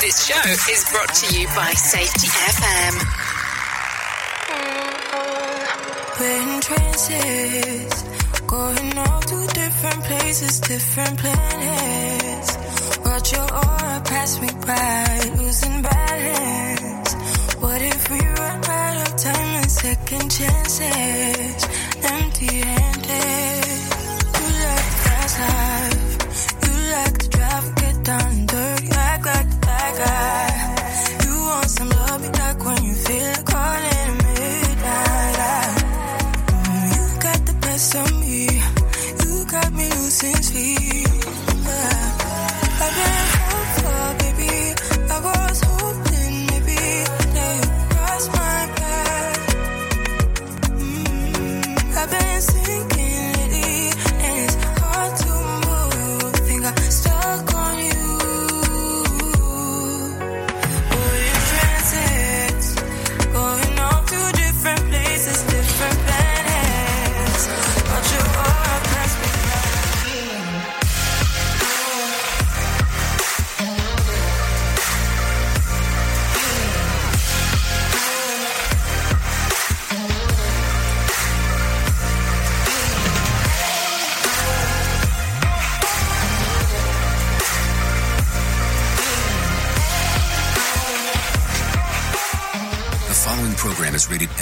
This show is brought to you by Safety FM. Going to different places, different planets. Watch your aura pass me by, losing balance. What if we run out of time and second chances? Empty handed.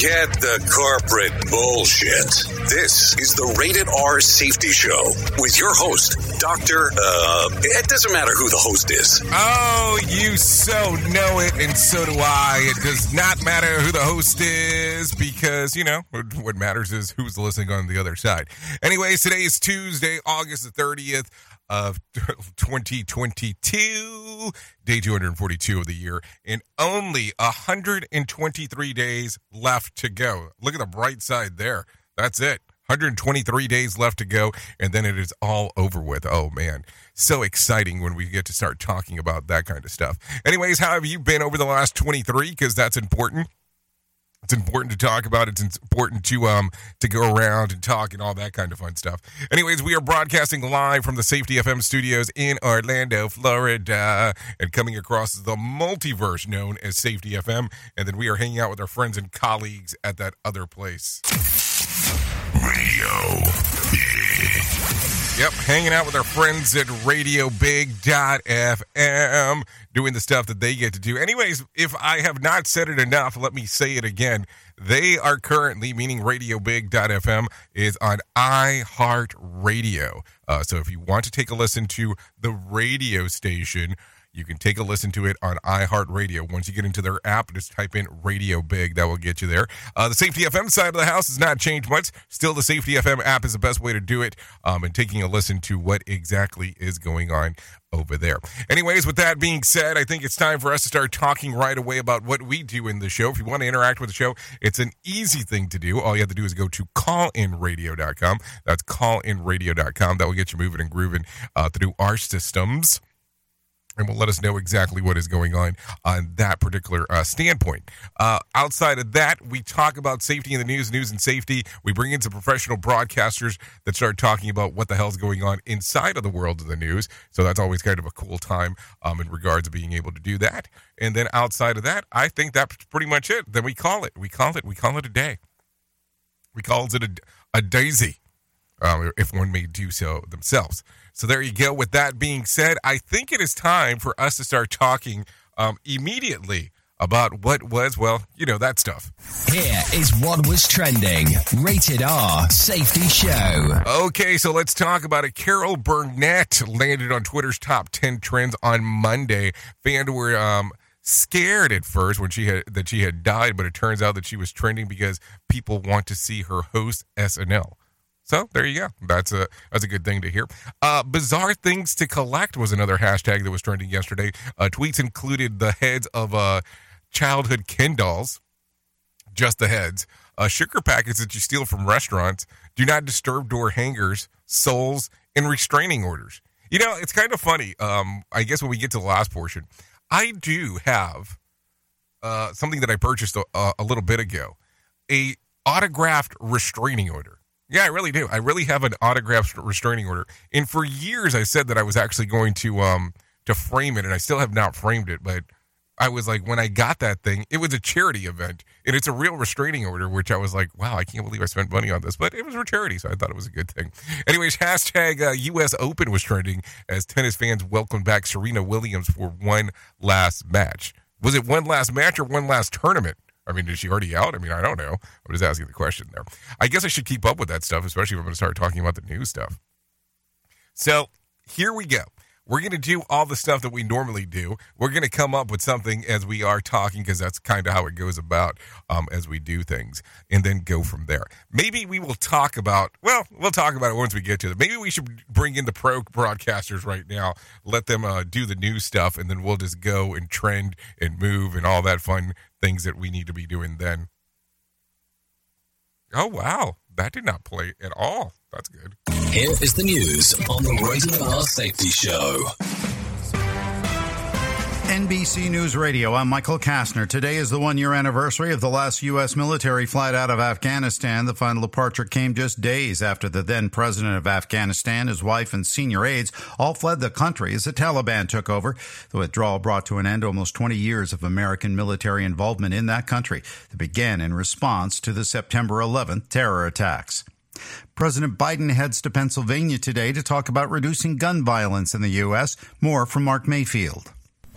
Forget the corporate bullshit. This is the Rated R Safety Show with your host, Dr. Uh, it doesn't matter who the host is. Oh, you so know it, and so do I. It does not matter who the host is because, you know, what matters is who's listening on the other side. Anyways, today is Tuesday, August the 30th of 2022, day 242 of the year, and only 123 days left to go. Look at the bright side there. That's it. 123 days left to go, and then it is all over with. Oh, man. So exciting when we get to start talking about that kind of stuff. Anyways, how have you been over the last 23? Because that's important. It's important to talk about. It's important to um to go around and talk and all that kind of fun stuff. Anyways, we are broadcasting live from the Safety FM studios in Orlando, Florida, and coming across the multiverse known as Safety FM. And then we are hanging out with our friends and colleagues at that other place. Radio. Yep, hanging out with our friends at RadioBig.fm, doing the stuff that they get to do. Anyways, if I have not said it enough, let me say it again. They are currently, meaning RadioBig.fm, is on iHeartRadio. Uh, so if you want to take a listen to the radio station, you can take a listen to it on iHeartRadio. Once you get into their app, just type in Radio Big. That will get you there. Uh, the Safety FM side of the house has not changed much. Still, the Safety FM app is the best way to do it um, and taking a listen to what exactly is going on over there. Anyways, with that being said, I think it's time for us to start talking right away about what we do in the show. If you want to interact with the show, it's an easy thing to do. All you have to do is go to callinradio.com. That's callinradio.com. That will get you moving and grooving uh, through our systems and will let us know exactly what is going on on that particular uh, standpoint. Uh, outside of that, we talk about safety in the news, news and safety. We bring in some professional broadcasters that start talking about what the hell's going on inside of the world of the news. So that's always kind of a cool time um, in regards to being able to do that. And then outside of that, I think that's pretty much it. Then we call it. We call it. We call it a day. We call it a, a daisy um, if one may do so themselves. So there you go. With that being said, I think it is time for us to start talking um, immediately about what was, well, you know, that stuff. Here is what was trending. Rated R Safety Show. Okay, so let's talk about it. Carol Burnett landed on Twitter's top 10 trends on Monday. Fans were um, scared at first when she had that she had died, but it turns out that she was trending because people want to see her host SNL. So there you go. That's a that's a good thing to hear. Uh, bizarre things to collect was another hashtag that was trending yesterday. Uh, tweets included the heads of uh, childhood Ken dolls, just the heads. Uh, sugar packets that you steal from restaurants. Do not disturb door hangers, souls, and restraining orders. You know, it's kind of funny. Um, I guess when we get to the last portion, I do have uh, something that I purchased a, a little bit ago, a autographed restraining order. Yeah, I really do. I really have an autographed restraining order. And for years, I said that I was actually going to um to frame it, and I still have not framed it. But I was like, when I got that thing, it was a charity event, and it's a real restraining order, which I was like, wow, I can't believe I spent money on this. But it was for charity, so I thought it was a good thing. Anyways, hashtag uh, U.S. Open was trending as tennis fans welcomed back Serena Williams for one last match. Was it one last match or one last tournament? I mean, is she already out? I mean, I don't know. I'm just asking the question there. I guess I should keep up with that stuff, especially if I'm going to start talking about the new stuff. So here we go. We're going to do all the stuff that we normally do. We're going to come up with something as we are talking because that's kind of how it goes about um, as we do things and then go from there. Maybe we will talk about, well, we'll talk about it once we get to it. Maybe we should bring in the pro broadcasters right now, let them uh, do the new stuff, and then we'll just go and trend and move and all that fun things that we need to be doing then. Oh, wow. That did not play at all. That's good. Here is the news on the Rated R Safety Show. NBC News Radio, I'm Michael Kastner. Today is the one year anniversary of the last U.S. military flight out of Afghanistan. The final departure came just days after the then president of Afghanistan, his wife, and senior aides all fled the country as the Taliban took over. The withdrawal brought to an end almost 20 years of American military involvement in that country that began in response to the September 11th terror attacks. President Biden heads to Pennsylvania today to talk about reducing gun violence in the U.S. More from Mark Mayfield.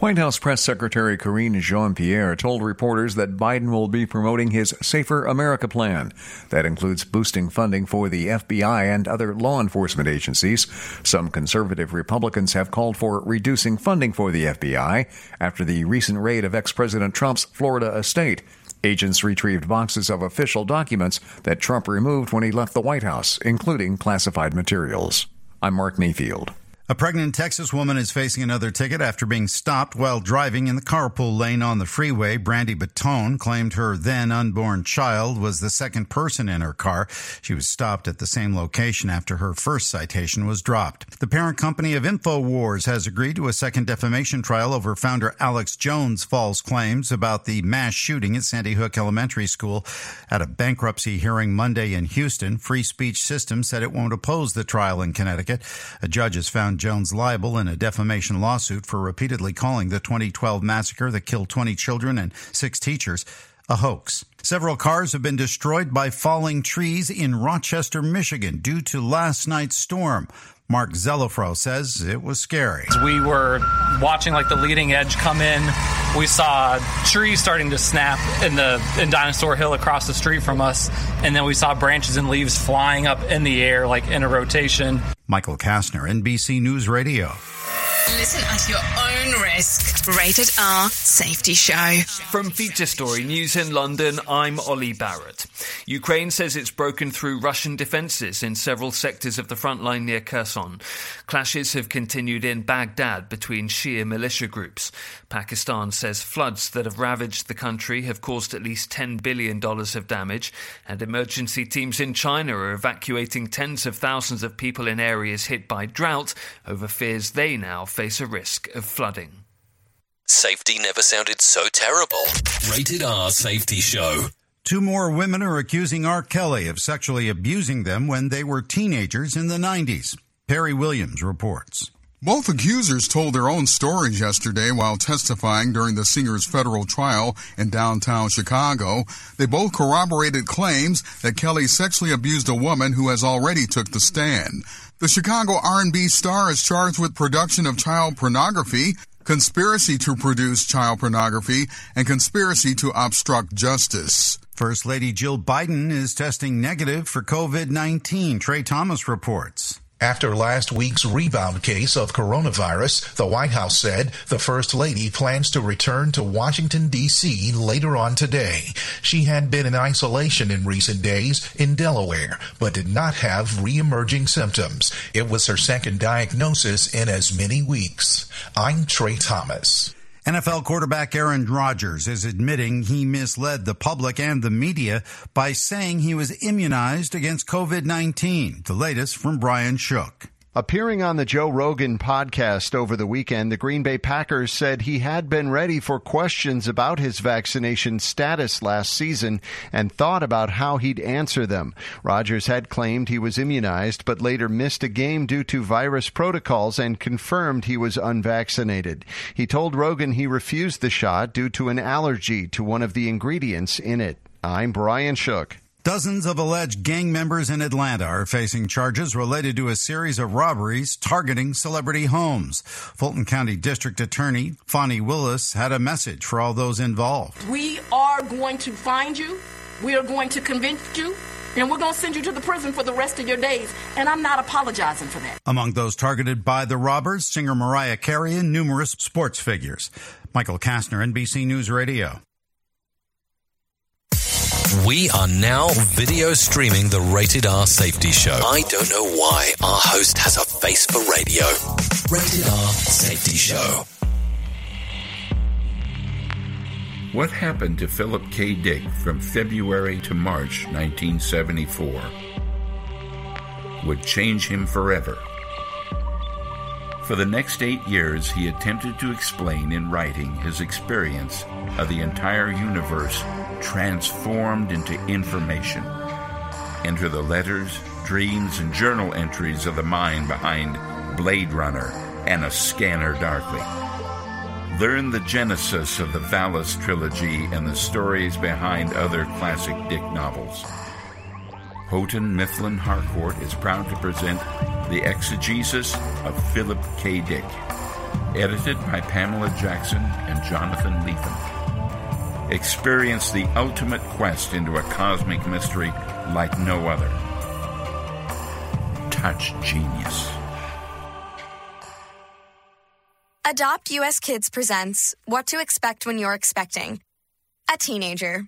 White House Press Secretary Karine Jean Pierre told reporters that Biden will be promoting his Safer America plan. That includes boosting funding for the FBI and other law enforcement agencies. Some conservative Republicans have called for reducing funding for the FBI after the recent raid of ex President Trump's Florida estate. Agents retrieved boxes of official documents that Trump removed when he left the White House, including classified materials. I'm Mark Mayfield. A pregnant Texas woman is facing another ticket after being stopped while driving in the carpool lane on the freeway. Brandy Bottone claimed her then unborn child was the second person in her car. She was stopped at the same location after her first citation was dropped. The parent company of InfoWars has agreed to a second defamation trial over founder Alex Jones' false claims about the mass shooting at Sandy Hook Elementary School. At a bankruptcy hearing Monday in Houston, Free Speech Systems said it won't oppose the trial in Connecticut. A judge has found Jones liable in a defamation lawsuit for repeatedly calling the 2012 massacre that killed 20 children and six teachers a hoax. Several cars have been destroyed by falling trees in Rochester, Michigan due to last night's storm. Mark Zelafro says it was scary. We were watching like the leading edge come in. We saw trees starting to snap in the in Dinosaur Hill across the street from us, and then we saw branches and leaves flying up in the air like in a rotation. Michael Kastner, NBC News Radio. Listen at your own risk. Rated R Safety Show. From Feature Story News in London, I'm Ollie Barrett. Ukraine says it's broken through Russian defences in several sectors of the front line near Kherson. Clashes have continued in Baghdad between Shia militia groups. Pakistan says floods that have ravaged the country have caused at least $10 billion of damage, and emergency teams in China are evacuating tens of thousands of people in areas hit by drought over fears they now face a risk of flooding. Safety never sounded so terrible. Rated R Safety Show. Two more women are accusing R. Kelly of sexually abusing them when they were teenagers in the 90s. Perry Williams reports. Both accusers told their own stories yesterday while testifying during the singer's federal trial in downtown Chicago. They both corroborated claims that Kelly sexually abused a woman who has already took the stand. The Chicago R&B star is charged with production of child pornography, conspiracy to produce child pornography, and conspiracy to obstruct justice. First Lady Jill Biden is testing negative for COVID 19, Trey Thomas reports. After last week's rebound case of coronavirus, the White House said the First Lady plans to return to Washington, D.C. later on today. She had been in isolation in recent days in Delaware, but did not have re-emerging symptoms. It was her second diagnosis in as many weeks. I'm Trey Thomas. NFL quarterback Aaron Rodgers is admitting he misled the public and the media by saying he was immunized against COVID 19. The latest from Brian Shook. Appearing on the Joe Rogan podcast over the weekend, the Green Bay Packers said he had been ready for questions about his vaccination status last season and thought about how he'd answer them. Rodgers had claimed he was immunized, but later missed a game due to virus protocols and confirmed he was unvaccinated. He told Rogan he refused the shot due to an allergy to one of the ingredients in it. I'm Brian Shook. Dozens of alleged gang members in Atlanta are facing charges related to a series of robberies targeting celebrity homes. Fulton County District Attorney Fani Willis had a message for all those involved. We are going to find you. We are going to convince you. And we're going to send you to the prison for the rest of your days. And I'm not apologizing for that. Among those targeted by the robbers, singer Mariah Carey and numerous sports figures. Michael Kastner, NBC News Radio. We are now video streaming the Rated R Safety Show. I don't know why our host has a face for radio. Rated R Safety Show. What happened to Philip K. Dick from February to March 1974 would change him forever. For the next eight years, he attempted to explain in writing his experience of the entire universe transformed into information. Enter the letters, dreams, and journal entries of the mind behind Blade Runner and A Scanner Darkly. Learn the genesis of the Valis trilogy and the stories behind other classic Dick novels. Houghton Mifflin Harcourt is proud to present The Exegesis of Philip K. Dick, edited by Pamela Jackson and Jonathan Lethem. Experience the ultimate quest into a cosmic mystery like no other. Touch genius. Adopt US Kids presents What to Expect When You're Expecting. A teenager.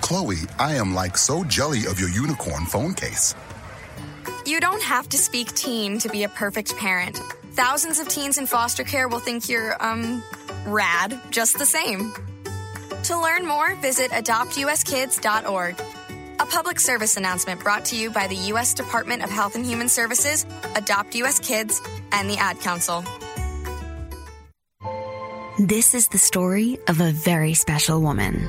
Chloe, I am like so jelly of your unicorn phone case. You don't have to speak teen to be a perfect parent. Thousands of teens in foster care will think you're, um, rad just the same. To learn more, visit adoptuskids.org. A public service announcement brought to you by the U.S. Department of Health and Human Services, Adopt U.S. Kids, and the Ad Council. This is the story of a very special woman.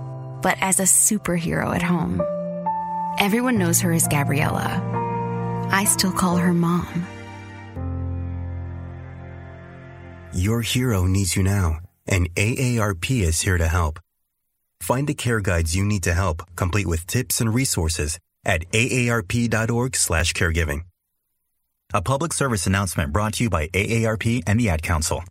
but as a superhero at home. Everyone knows her as Gabriella. I still call her mom. Your hero needs you now, and AARP is here to help. Find the care guides you need to help, complete with tips and resources at aarp.org/caregiving. A public service announcement brought to you by AARP and the Ad Council.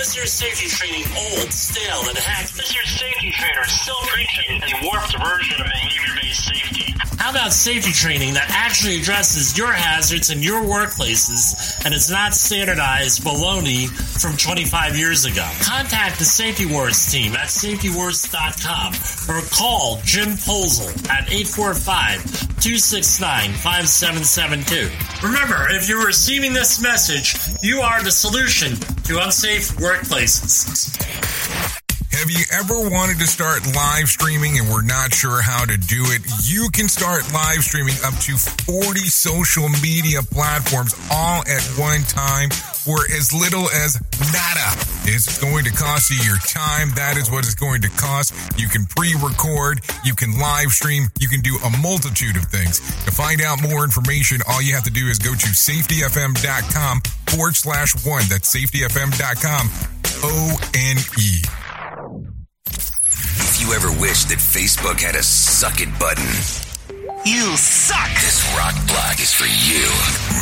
Is your safety training old, stale, and hacked? Is your safety trainer still preaching a warped version of behavior-based safety? How about safety training that actually addresses your hazards in your workplaces and is not standardized baloney from 25 years ago? Contact the Safety Wars team at safetywars.com or call Jim Posel at 845-269-5772. Remember, if you're receiving this message, you are the solution to unsafe workplaces. Have you ever wanted to start live streaming and were not sure how to do it? You can start live streaming up to 40 social media platforms all at one time for as little as nada. It's going to cost you your time. That is what it's going to cost. You can pre-record, you can live stream, you can do a multitude of things. To find out more information, all you have to do is go to safetyfm.com forward slash one. That's safetyfm.com O-N-E. If you ever wish that Facebook had a suck it button, you suck. This rock block is for you.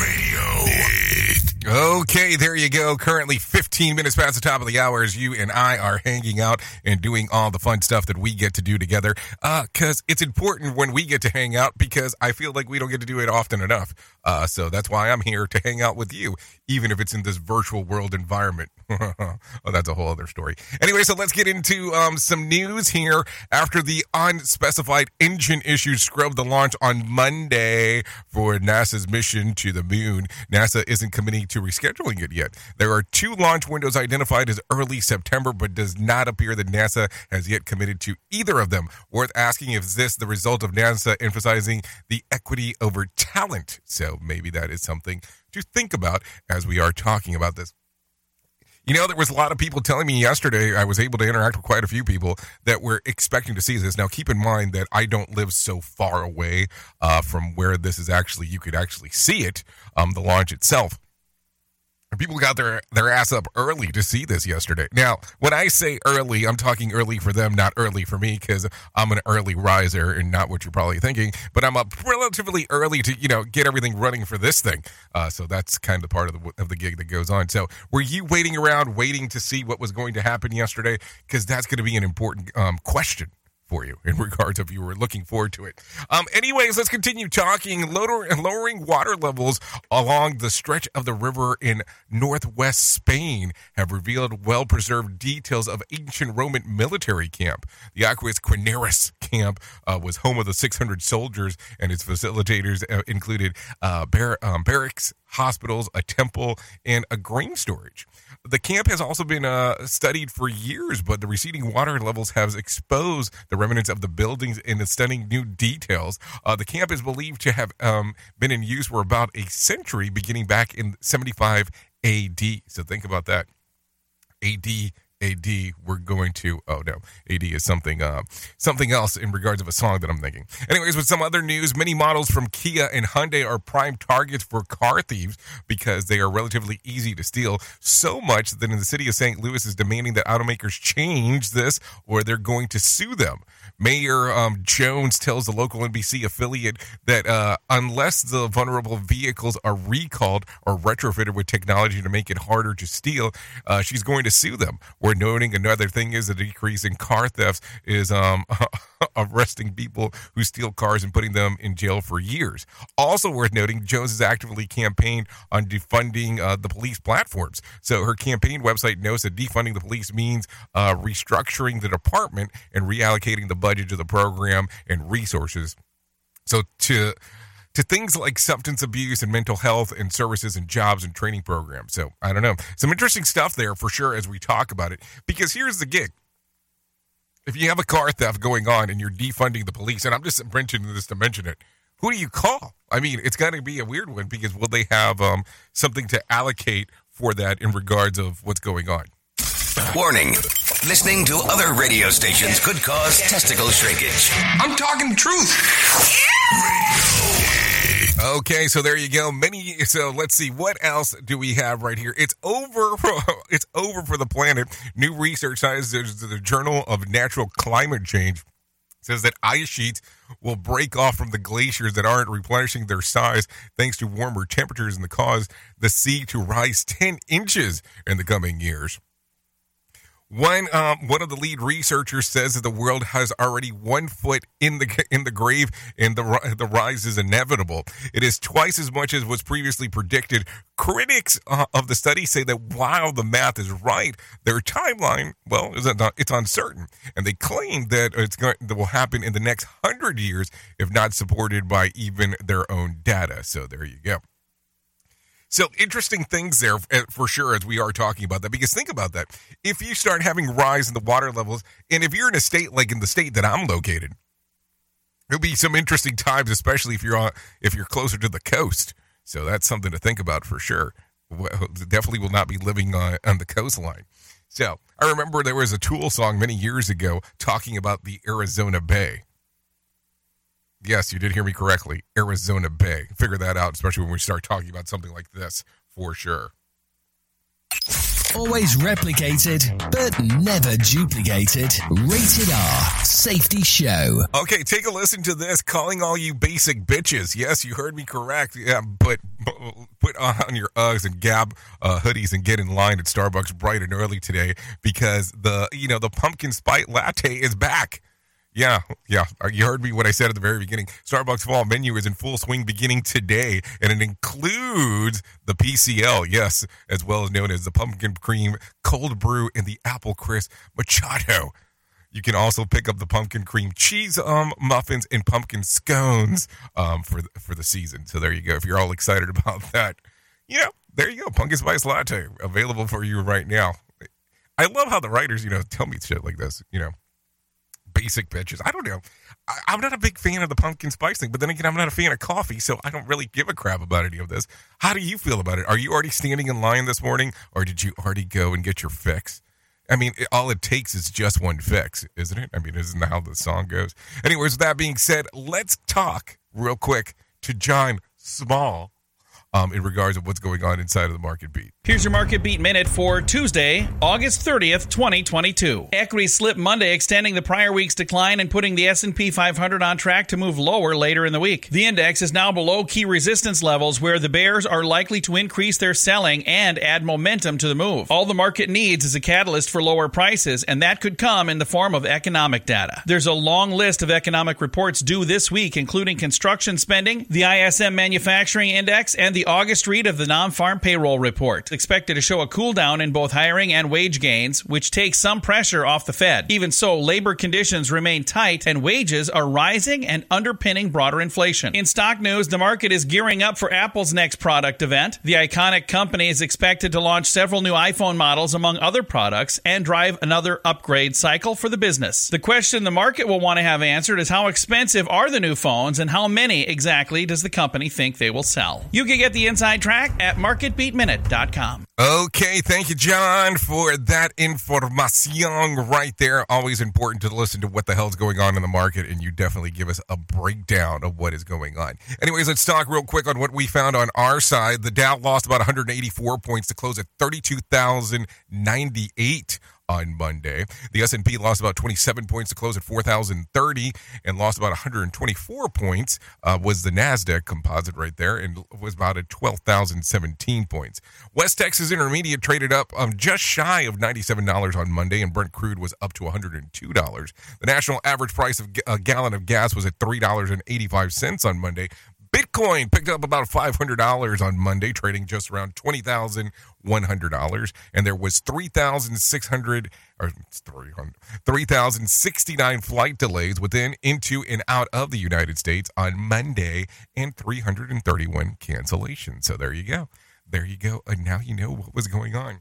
Radio. Okay, there you go. Currently 15 minutes past the top of the hour as you and I are hanging out and doing all the fun stuff that we get to do together. Uh, cause it's important when we get to hang out because I feel like we don't get to do it often enough. Uh, so that's why I'm here to hang out with you, even if it's in this virtual world environment. oh, that's a whole other story. Anyway, so let's get into um, some news here. After the unspecified engine issues scrubbed the launch on Monday for NASA's mission to the moon, NASA isn't committing to rescheduling it yet. There are two launch windows identified as early September, but does not appear that NASA has yet committed to either of them. Worth asking if this the result of NASA emphasizing the equity over talent. So maybe that is something to think about as we are talking about this. You know, there was a lot of people telling me yesterday, I was able to interact with quite a few people that were expecting to see this. Now, keep in mind that I don't live so far away uh, from where this is actually, you could actually see it, um, the launch itself. People got their, their ass up early to see this yesterday. Now, when I say early, I'm talking early for them, not early for me, because I'm an early riser and not what you're probably thinking. But I'm up relatively early to, you know, get everything running for this thing. Uh, so that's kind of part of the of the gig that goes on. So were you waiting around, waiting to see what was going to happen yesterday? Because that's going to be an important um, question for you in regards if you were looking forward to it. Um, anyways, let's continue talking. Lower, lowering water levels along the stretch of the river in northwest Spain have revealed well preserved details of ancient Roman military camp. The Aquis Querquennis camp uh, was home of the 600 soldiers, and its facilitators uh, included uh, bar- um, barracks, hospitals, a temple, and a grain storage. The camp has also been uh, studied for years, but the receding water levels have exposed the remnants of the buildings in stunning new details. Uh, the camp is believed to have um, been in use for about a century, beginning back in 75 AD. So think about that. AD AD, we're going to. Oh no, AD is something, uh, something else in regards of a song that I'm thinking. Anyways, with some other news, many models from Kia and Hyundai are prime targets for car thieves because they are relatively easy to steal. So much that in the city of St. Louis is demanding that automakers change this, or they're going to sue them. Mayor um, Jones tells the local NBC affiliate that uh, unless the vulnerable vehicles are recalled or retrofitted with technology to make it harder to steal, uh, she's going to sue them. We're noting another thing is a decrease in car thefts is um, arresting people who steal cars and putting them in jail for years. Also worth noting, Jones has actively campaigned on defunding uh, the police platforms. So her campaign website notes that defunding the police means uh, restructuring the department and reallocating the budget of the program and resources. So to to things like substance abuse and mental health and services and jobs and training programs. So I don't know. Some interesting stuff there for sure as we talk about it. Because here's the gig. If you have a car theft going on and you're defunding the police, and I'm just mentioning this to mention it, who do you call? I mean, it's got to be a weird one because will they have um, something to allocate for that in regards of what's going on? Warning. Listening to other radio stations could cause testicle shrinkage. I'm talking truth. Okay, so there you go. Many. So let's see what else do we have right here. It's over. It's over for the planet. New research says the Journal of Natural Climate Change says that ice sheets will break off from the glaciers that aren't replenishing their size thanks to warmer temperatures and the cause the sea to rise 10 inches in the coming years. One um, one of the lead researchers says that the world has already one foot in the in the grave, and the the rise is inevitable. It is twice as much as was previously predicted. Critics uh, of the study say that while the math is right, their timeline well is it's uncertain, and they claim that it's going that will happen in the next hundred years if not supported by even their own data. So there you go. So interesting things there uh, for sure as we are talking about that because think about that. If you start having rise in the water levels and if you're in a state like in the state that I'm located, there'll be some interesting times especially if you're on if you're closer to the coast. So that's something to think about for sure. Definitely will not be living on, on the coastline. So I remember there was a Tool song many years ago talking about the Arizona Bay. Yes, you did hear me correctly. Arizona Bay. Figure that out, especially when we start talking about something like this, for sure. Always replicated, but never duplicated. Rated R Safety Show. Okay, take a listen to this. Calling all you basic bitches. Yes, you heard me correct. Yeah, but put on your Uggs and Gap uh, hoodies and get in line at Starbucks bright and early today because the you know the pumpkin spice latte is back. Yeah, yeah. Uh, You heard me what I said at the very beginning. Starbucks fall menu is in full swing beginning today, and it includes the PCL, yes, as well as known as the pumpkin cream cold brew and the apple crisp Machado. You can also pick up the pumpkin cream cheese um, muffins and pumpkin scones um, for for the season. So there you go. If you're all excited about that, you know, there you go. Pumpkin spice latte available for you right now. I love how the writers, you know, tell me shit like this. You know, basic bitches. I don't know. I, I'm not a big fan of the pumpkin spice thing, but then again, I'm not a fan of coffee, so I don't really give a crap about any of this. How do you feel about it? Are you already standing in line this morning, or did you already go and get your fix? I mean, it, all it takes is just one fix, isn't it? I mean, isn't that how the song goes? Anyways, with that being said, let's talk real quick to John Small um, in regards of what's going on inside of the market beat. Here's your market beat minute for Tuesday, August 30th, 2022. Equities slipped Monday, extending the prior week's decline and putting the S&P 500 on track to move lower later in the week. The index is now below key resistance levels where the bears are likely to increase their selling and add momentum to the move. All the market needs is a catalyst for lower prices, and that could come in the form of economic data. There's a long list of economic reports due this week, including construction spending, the ISM manufacturing index, and the August read of the non-farm payroll report expected to show a cool down in both hiring and wage gains, which takes some pressure off the Fed. Even so, labor conditions remain tight and wages are rising and underpinning broader inflation. In stock news, the market is gearing up for Apple's next product event. The iconic company is expected to launch several new iPhone models among other products and drive another upgrade cycle for the business. The question the market will want to have answered is how expensive are the new phones and how many exactly does the company think they will sell? You can get the inside track at marketbeatminute.com. Okay, thank you, John, for that information right there. Always important to listen to what the hell's going on in the market, and you definitely give us a breakdown of what is going on. Anyways, let's talk real quick on what we found on our side. The Dow lost about 184 points to close at 32,098 on Monday. The S&P lost about 27 points to close at 4,030 and lost about 124 points uh, was the NASDAQ composite right there and was about at 12,017 points. West Texas Intermediate traded up um, just shy of $97 on Monday and Brent crude was up to $102. The national average price of a gallon of gas was at $3.85 on Monday. Bitcoin picked up about $500 on Monday, trading just around $20,100. And there was 3,600 or 300 3,069 flight delays within, into, and out of the United States on Monday and 331 cancellations. So there you go. There you go. And now you know what was going on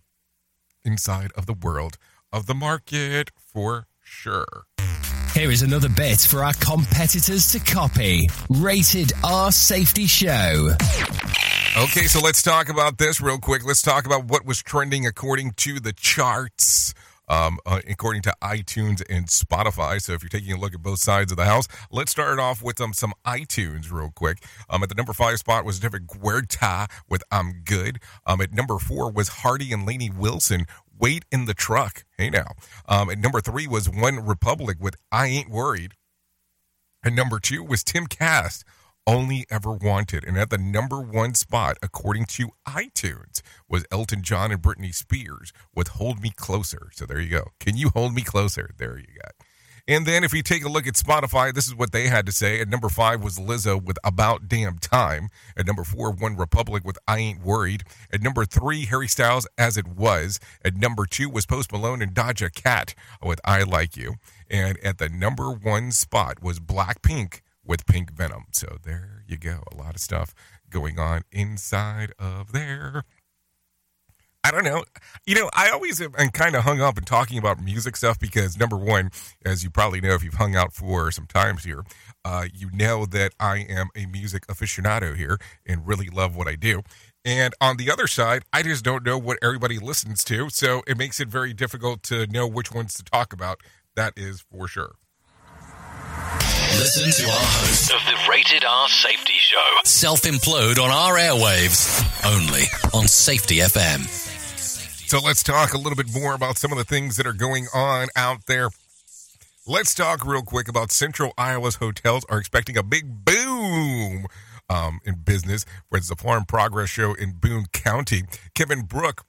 inside of the world of the market for sure. Here is another bit for our competitors to copy. Rated R Safety Show. Okay, so let's talk about this real quick. Let's talk about what was trending according to the charts. Um, uh, according to iTunes and Spotify. So if you're taking a look at both sides of the house, let's start off with um, some iTunes real quick. Um, at the number five spot was David Guetta with I'm Good. Um, at number four was Hardy and Lainey Wilson Wait in the Truck. Hey now. Um, number three was One Republic with I Ain't Worried. And number two was Tim Cast Only Ever Wanted. And at the number one spot, according to iTunes, was Elton John and Britney Spears with Hold Me Closer. So there you go. Can you hold me closer? There you go. And then if you take a look at Spotify, this is what they had to say. At number five was Lizzo with About Damn Time. At number four, One Republic with I Ain't Worried. At number three, Harry Styles As It Was. At number two was Post Malone and Doja Cat with I Like You. And at the number one spot was Blackpink with Pink Venom. So there you go. A lot of stuff going on inside of there. I don't know. You know, I always am kind of hung up in talking about music stuff because number one, as you probably know if you've hung out for some times here, uh, you know that I am a music aficionado here and really love what I do. And on the other side, I just don't know what everybody listens to, so it makes it very difficult to know which ones to talk about. That is for sure. Listen to our host of the Rated R Safety Show. Self implode on our airwaves only on Safety FM. So let's talk a little bit more about some of the things that are going on out there. Let's talk real quick about Central Iowa's hotels are expecting a big boom um, in business. Whereas the Farm Progress Show in Boone County, Kevin Brook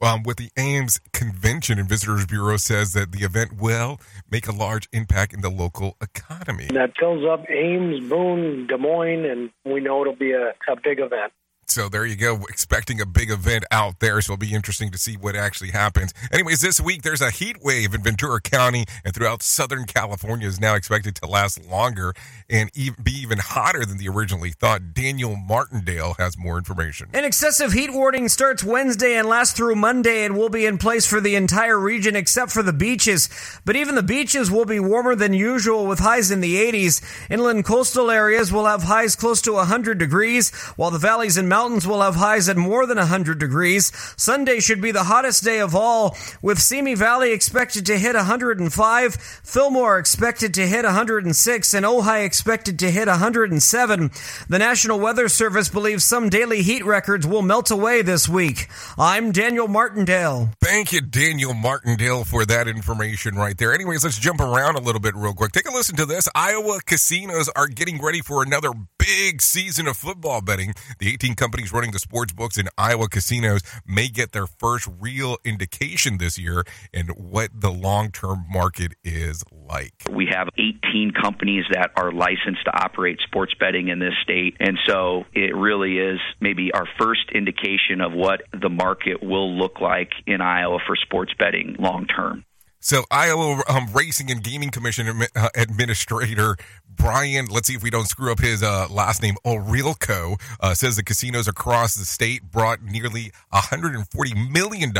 um, with the Ames Convention and Visitors Bureau says that the event will make a large impact in the local economy. That fills up Ames, Boone, Des Moines, and we know it'll be a, a big event. So there you go, expecting a big event out there. So it'll be interesting to see what actually happens. Anyways, this week there's a heat wave in Ventura County and throughout Southern California is now expected to last longer and be even hotter than the originally thought. Daniel Martindale has more information. An excessive heat warning starts Wednesday and lasts through Monday and will be in place for the entire region except for the beaches. But even the beaches will be warmer than usual with highs in the 80s. Inland coastal areas will have highs close to 100 degrees, while the valleys and mountains will have highs at more than 100 degrees. Sunday should be the hottest day of all, with Simi Valley expected to hit 105, Fillmore expected to hit 106, and Ojai expected to hit 107. The National Weather Service believes some daily heat records will melt away this week. I'm Daniel Martindale. Thank you, Daniel Martindale, for that information right there. Anyways, let's jump around a little bit real quick. Take a listen to this. Iowa casinos are getting ready for another big season of football betting. The 18 companies running the sports books in Iowa casinos may get their first real indication this year in what the long term market is like. We have 18 companies that are licensed to operate sports betting in this state. And so it really is maybe our first indication of what the market will look like in Iowa for sports betting long term. So, Iowa um, Racing and Gaming Commission uh, Administrator Brian, let's see if we don't screw up his uh, last name, Orilko, uh, says the casinos across the state brought nearly $140 million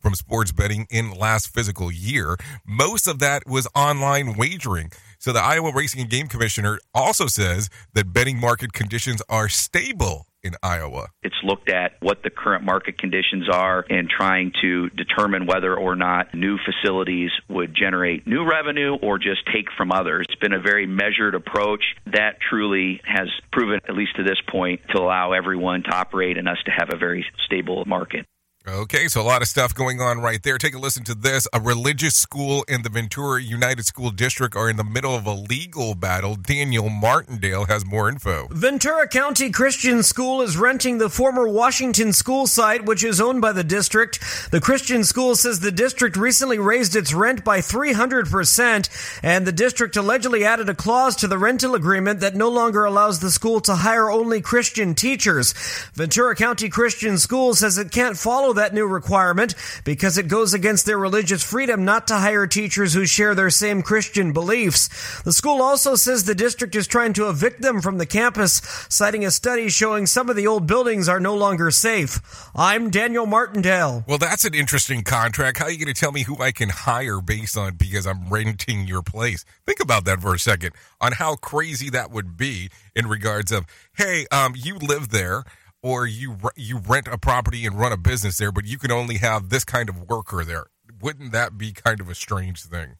from sports betting in last physical year. Most of that was online wagering. So, the Iowa Racing and Game Commissioner also says that betting market conditions are stable in Iowa. It's looked at what the current market conditions are and trying to determine whether or not new facilities would generate new revenue or just take from others. It's been a very measured approach that truly has proven, at least to this point, to allow everyone to operate and us to have a very stable market. Okay, so a lot of stuff going on right there. Take a listen to this. A religious school in the Ventura Unified School District are in the middle of a legal battle. Daniel Martindale has more info. Ventura County Christian School is renting the former Washington School site, which is owned by the district. The Christian school says the district recently raised its rent by 300%, and the district allegedly added a clause to the rental agreement that no longer allows the school to hire only Christian teachers. Ventura County Christian School says it can't follow that new requirement because it goes against their religious freedom not to hire teachers who share their same Christian beliefs. The school also says the district is trying to evict them from the campus, citing a study showing some of the old buildings are no longer safe. I'm Daniel Martindale. Well, that's an interesting contract. How are you going to tell me who I can hire based on because I'm renting your place? Think about that for a second on how crazy that would be in regards of, hey, um, you live there or you you rent a property and run a business there, but you can only have this kind of worker there. Wouldn't that be kind of a strange thing?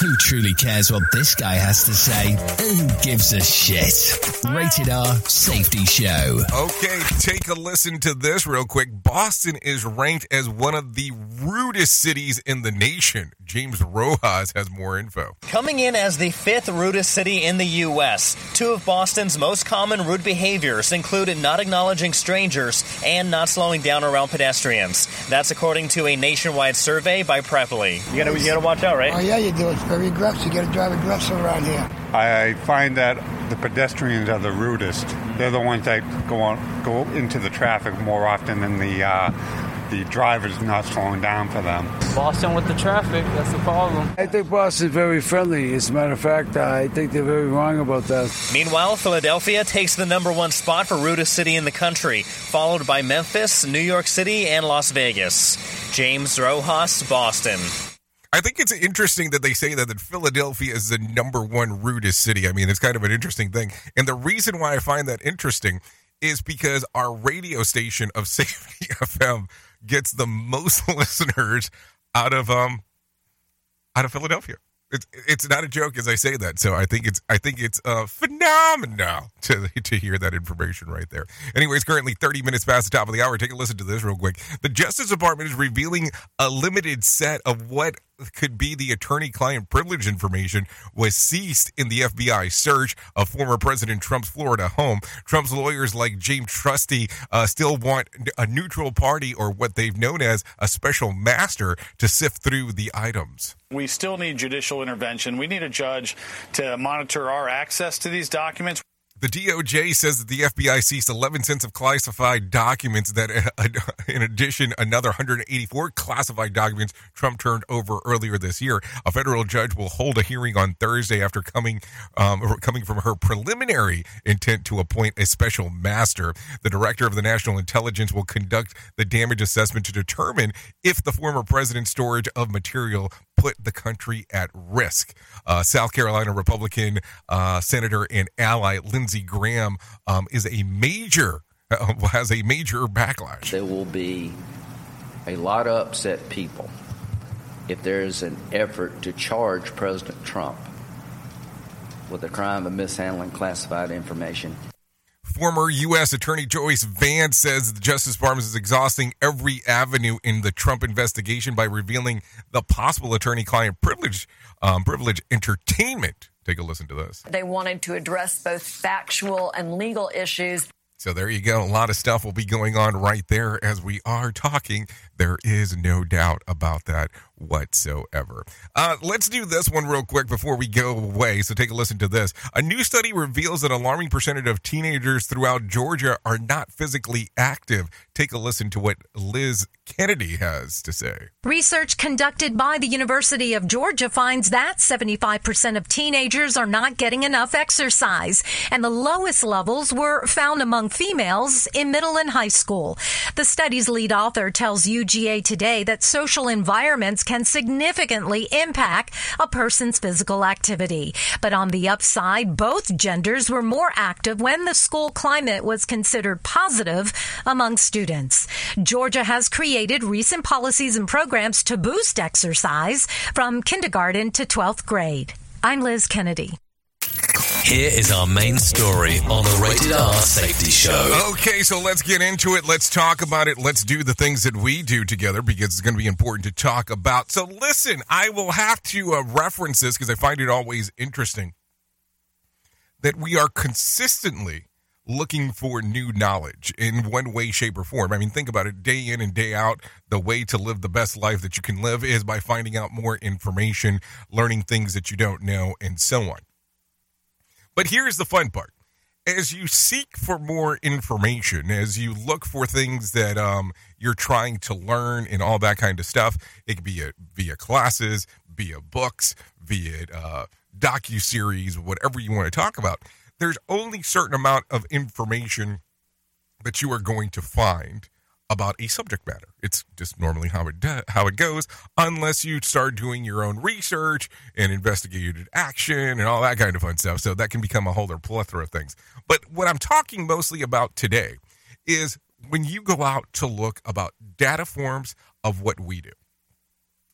Who truly cares what this guy has to say? Who gives a shit? Rated R Safety Show. Okay, take a listen to this real quick. Boston is ranked as one of the rudest cities in the nation. James Rojas has more info. Coming in as the fifth rudest city in the U.S., two of Boston's most common rude behaviors include not acknowledging strangers and not slowing down around pedestrians. That's according to a nationwide survey by Preply. You gotta, you gotta watch out, right? Oh, yeah, you do. It's very aggressive. You gotta drive aggressive around here. I find that the pedestrians are the rudest. They're the ones that go on, go into the traffic more often than the uh, the drivers not slowing down for them. Boston with the traffic, that's the problem. I think Boston's very friendly. As a matter of fact, I think they're very wrong about that. Meanwhile, Philadelphia takes the number one spot for rudest city in the country, followed by Memphis, New York City, and Las Vegas. James Rojas, Boston. I think it's interesting that they say that, that Philadelphia is the number one rudest city. I mean, it's kind of an interesting thing. And the reason why I find that interesting is because our radio station of Safety FM gets the most listeners out of um out of Philadelphia. It's it's not a joke as I say that. So I think it's I think it's uh phenomenal to to hear that information right there. Anyway, it's currently 30 minutes past the top of the hour. Take a listen to this real quick. The Justice Department is revealing a limited set of what could be the attorney client privilege information was seized in the FBI search of former President Trump's Florida home. Trump's lawyers, like James Trusty, uh, still want a neutral party or what they've known as a special master to sift through the items. We still need judicial intervention. We need a judge to monitor our access to these documents. The DOJ says that the FBI seized 11 cents of classified documents that, uh, in addition, another 184 classified documents Trump turned over earlier this year. A federal judge will hold a hearing on Thursday after coming um, coming from her preliminary intent to appoint a special master. The director of the National Intelligence will conduct the damage assessment to determine if the former president's storage of material put the country at risk. Uh, South Carolina Republican uh, Senator and ally Lindsey Graham um, is a major uh, has a major backlash. There will be a lot of upset people if there is an effort to charge President Trump with the crime of mishandling classified information. Former U.S. Attorney Joyce Vance says the Justice Department is exhausting every avenue in the Trump investigation by revealing the possible attorney-client privilege, um, privilege entertainment. Take a listen to this. They wanted to address both factual and legal issues. So there you go. A lot of stuff will be going on right there as we are talking. There is no doubt about that whatsoever. Uh, let's do this one real quick before we go away. So take a listen to this. A new study reveals that alarming percentage of teenagers throughout Georgia are not physically active. Take a listen to what Liz Kennedy has to say. Research conducted by the University of Georgia finds that 75% of teenagers are not getting enough exercise, and the lowest levels were found among females in middle and high school. The study's lead author tells UGA today that social environments can significantly impact a person's physical activity. But on the upside, both genders were more active when the school climate was considered positive among students. Georgia has created recent policies and programs to boost exercise from kindergarten to 12th grade. I'm Liz Kennedy. Here is our main story on the Rated R Safety Show. Okay, so let's get into it. Let's talk about it. Let's do the things that we do together because it's going to be important to talk about. So, listen, I will have to uh, reference this because I find it always interesting that we are consistently looking for new knowledge in one way, shape, or form. I mean, think about it day in and day out. The way to live the best life that you can live is by finding out more information, learning things that you don't know, and so on. But here's the fun part. As you seek for more information, as you look for things that um, you're trying to learn and all that kind of stuff, it could be a, via classes, via books, via uh, docu series, whatever you want to talk about. There's only certain amount of information that you are going to find about a subject matter. It's just normally how it how it goes, unless you start doing your own research and investigated action and all that kind of fun stuff. So that can become a whole other plethora of things. But what I'm talking mostly about today is when you go out to look about data forms of what we do.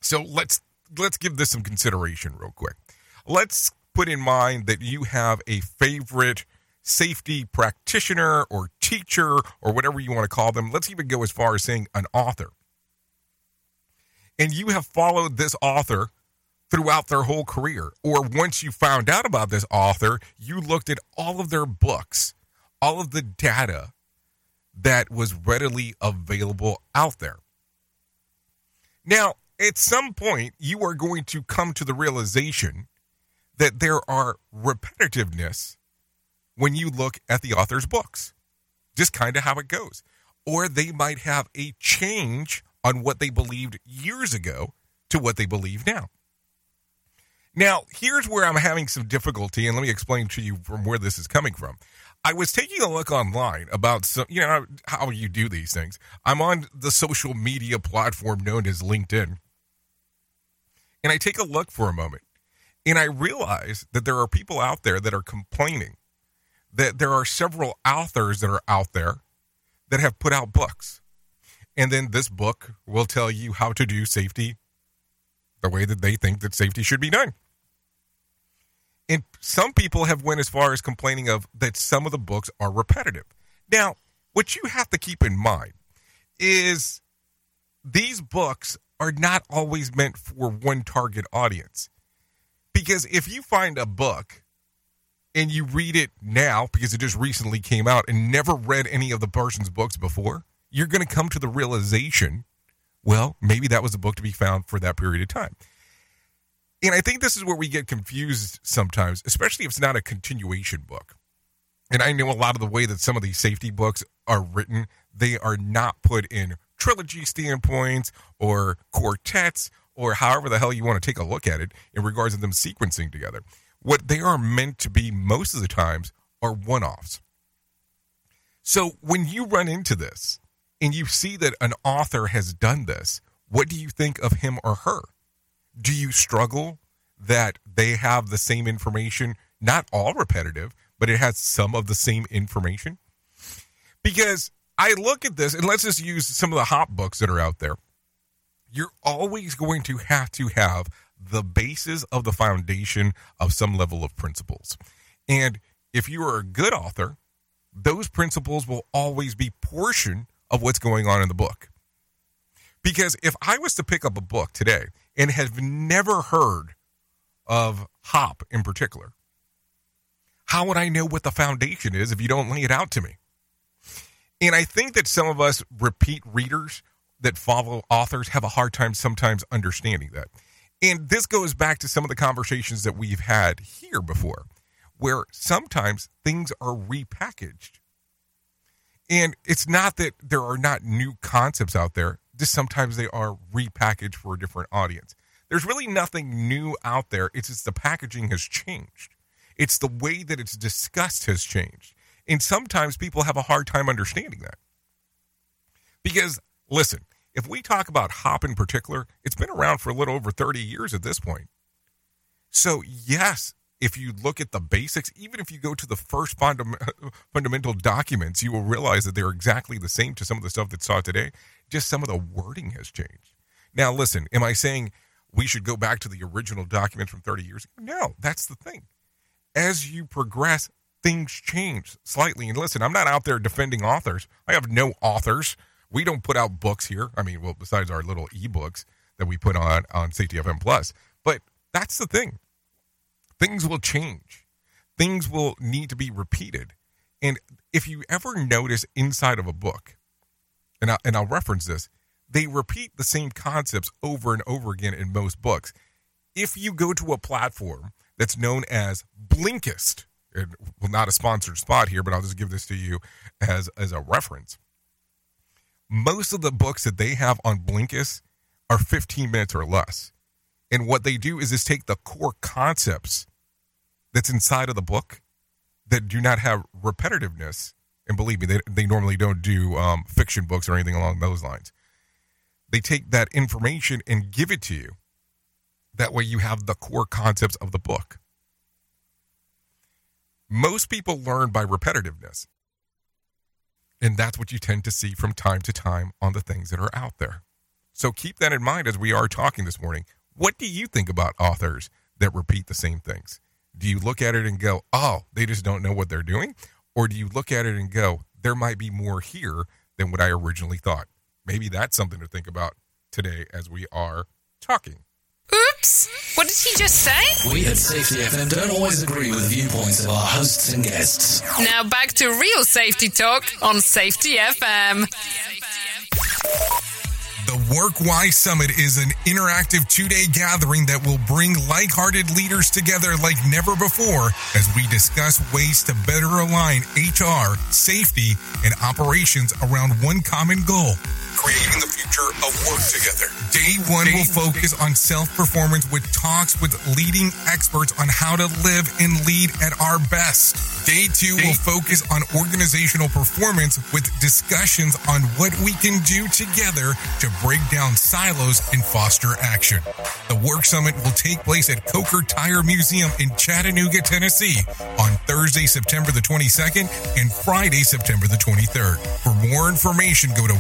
So let's let's give this some consideration real quick. Let's put in mind that you have a favorite safety practitioner or teacher or whatever you want to call them. Let's even go as far as saying an author. And you have followed this author throughout their whole career. Or once you found out about this author, you looked at all of their books, all of the data that was readily available out there. Now, at some point, you are going to come to the realization that there are repetitiveness when you look at the author's books. Just kind of how it goes. Or they might have a change on what they believed years ago to what they believe now. Now, here's where I'm having some difficulty, and let me explain to you from where this is coming from. I was taking a look online about some, you know, how you do these things. I'm on the social media platform known as LinkedIn. And I take a look for a moment and I realize that there are people out there that are complaining that there are several authors that are out there that have put out books. And then this book will tell you how to do safety the way that they think that safety should be done. And some people have went as far as complaining of that some of the books are repetitive. Now, what you have to keep in mind is these books are not always meant for one target audience. Because if you find a book and you read it now because it just recently came out and never read any of the person's books before, you're going to come to the realization, well, maybe that was a book to be found for that period of time. And I think this is where we get confused sometimes, especially if it's not a continuation book. And I know a lot of the way that some of these safety books are written, they are not put in trilogy standpoints or quartets or however the hell you want to take a look at it in regards to them sequencing together. What they are meant to be most of the times are one offs. So when you run into this and you see that an author has done this, what do you think of him or her? Do you struggle that they have the same information, not all repetitive, but it has some of the same information? Because I look at this, and let's just use some of the hot books that are out there. You're always going to have to have the basis of the foundation of some level of principles. And if you are a good author, those principles will always be portion of what's going on in the book. Because if I was to pick up a book today and have never heard of HOP in particular, how would I know what the foundation is if you don't lay it out to me? And I think that some of us repeat readers that follow authors have a hard time sometimes understanding that. And this goes back to some of the conversations that we've had here before, where sometimes things are repackaged. And it's not that there are not new concepts out there, just sometimes they are repackaged for a different audience. There's really nothing new out there. It's just the packaging has changed. It's the way that it's discussed has changed. And sometimes people have a hard time understanding that. Because, listen, if we talk about HOP in particular, it's been around for a little over 30 years at this point. So, yes, if you look at the basics, even if you go to the first fundam- fundamental documents, you will realize that they're exactly the same to some of the stuff that's taught today. Just some of the wording has changed. Now, listen, am I saying we should go back to the original documents from 30 years ago? No, that's the thing. As you progress, things change slightly. And listen, I'm not out there defending authors. I have no authors. We don't put out books here. I mean, well, besides our little ebooks that we put on on Safety FM Plus. But that's the thing. Things will change. Things will need to be repeated. And if you ever notice inside of a book, and, I, and I'll reference this, they repeat the same concepts over and over again in most books. If you go to a platform that's known as Blinkist, and well, not a sponsored spot here, but I'll just give this to you as as a reference. Most of the books that they have on Blinkist are 15 minutes or less. And what they do is just take the core concepts that's inside of the book that do not have repetitiveness. And believe me, they, they normally don't do um, fiction books or anything along those lines. They take that information and give it to you. That way you have the core concepts of the book. Most people learn by repetitiveness. And that's what you tend to see from time to time on the things that are out there. So keep that in mind as we are talking this morning. What do you think about authors that repeat the same things? Do you look at it and go, oh, they just don't know what they're doing? Or do you look at it and go, there might be more here than what I originally thought? Maybe that's something to think about today as we are talking. Oops! What did he just say? We at Safety FM don't always agree with viewpoints of our hosts and guests. Now back to real safety talk on Safety FM. The Work Y Summit is an interactive two day gathering that will bring like hearted leaders together like never before as we discuss ways to better align HR, safety, and operations around one common goal creating the future of work together. Day one will focus on self performance with talks with leading experts on how to live and lead at our best. Day two will focus on organizational performance with discussions on what we can do together to break down silos and foster action. The Work Summit will take place at Coker Tire Museum in Chattanooga, Tennessee on Thursday, September the 22nd and Friday, September the 23rd. For more information, go to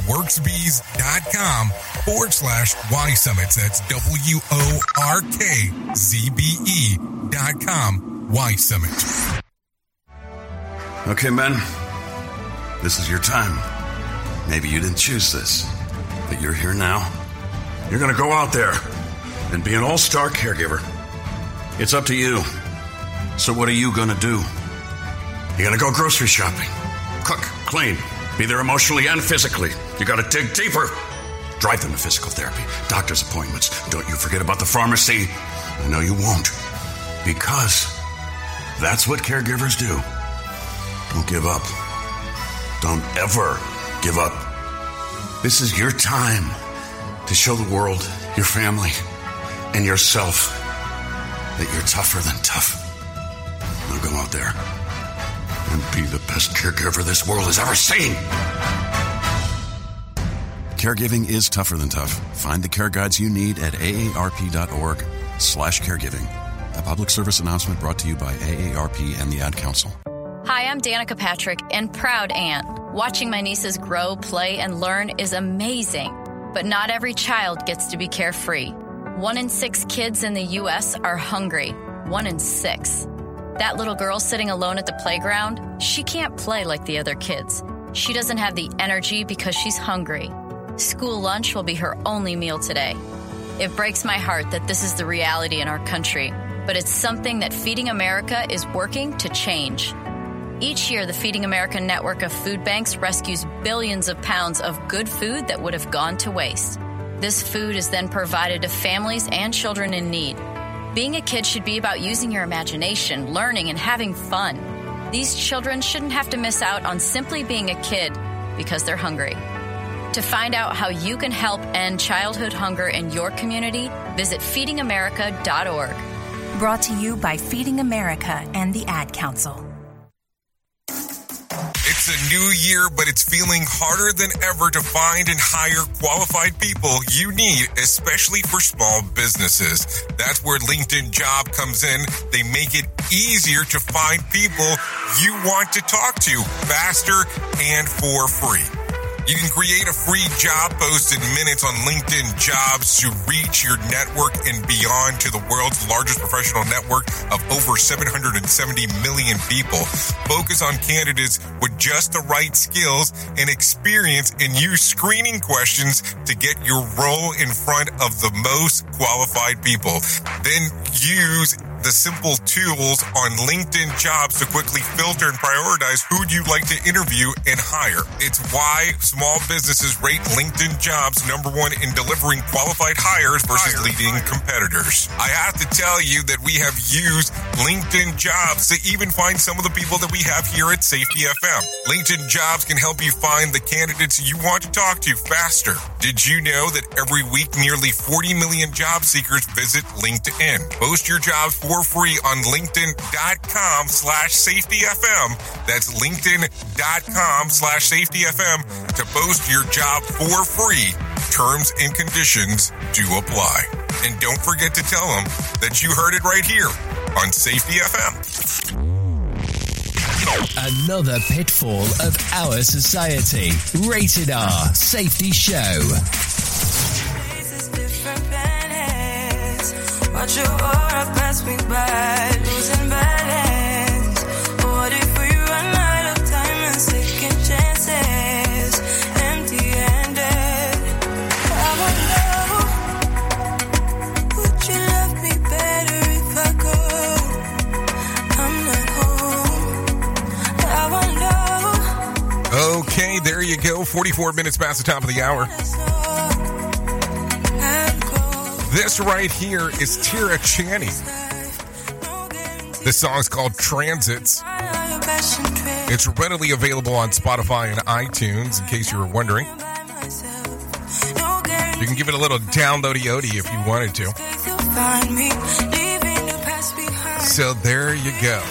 workzbe.com forward slash Y Summits. That's W O R K Z B E dot com Y Summit. Okay, men, this is your time. Maybe you didn't choose this, but you're here now. You're going to go out there and be an all star caregiver. It's up to you. So, what are you going to do? You're going to go grocery shopping, cook, clean, be there emotionally and physically. You got to dig deeper. Drive them to physical therapy, doctor's appointments. Don't you forget about the pharmacy. I know you won't. Because that's what caregivers do. Don't give up. Don't ever give up. This is your time to show the world, your family, and yourself that you're tougher than tough. Now go out there and be the best caregiver this world has ever seen. Caregiving is tougher than tough. Find the care guides you need at aarp.org slash caregiving. A public service announcement brought to you by AARP and the Ad Council. Hi, I'm Danica Patrick and proud aunt. Watching my nieces grow, play, and learn is amazing. But not every child gets to be carefree. One in six kids in the U.S. are hungry. One in six. That little girl sitting alone at the playground, she can't play like the other kids. She doesn't have the energy because she's hungry. School lunch will be her only meal today. It breaks my heart that this is the reality in our country, but it's something that Feeding America is working to change. Each year, the Feeding America network of food banks rescues billions of pounds of good food that would have gone to waste. This food is then provided to families and children in need. Being a kid should be about using your imagination, learning, and having fun. These children shouldn't have to miss out on simply being a kid because they're hungry. To find out how you can help end childhood hunger in your community, visit feedingamerica.org. Brought to you by Feeding America and the Ad Council. It's a new year, but it's feeling harder than ever to find and hire qualified people you need, especially for small businesses. That's where LinkedIn Job comes in. They make it easier to find people you want to talk to faster and for free. You can create a free job post in minutes on LinkedIn Jobs to reach your network and beyond to the world's largest professional network of over 770 million people. Focus on candidates with just the right skills and experience and use screening questions to get your role in front of the most qualified people. Then use the simple tools on LinkedIn jobs to quickly filter and prioritize who you'd like to interview and hire. It's why small businesses rate LinkedIn jobs number one in delivering qualified hires versus leading competitors. I have to tell you that we have used LinkedIn jobs to even find some of the people that we have here at Safety FM. LinkedIn jobs can help you find the candidates you want to talk to faster. Did you know that every week nearly 40 million job seekers visit LinkedIn? Post your jobs for free on linkedin.com slash safetyfm. That's linkedin.com slash safetyfm to post your job for free. Terms and conditions do apply. And don't forget to tell them that you heard it right here on Safety FM. Another pitfall of our society. Rated R Safety Show. You go. 44 minutes past the top of the hour. This right here is Tira Channing. This song is called Transits. It's readily available on Spotify and iTunes, in case you were wondering. You can give it a little downloady ody if you wanted to. So there you go.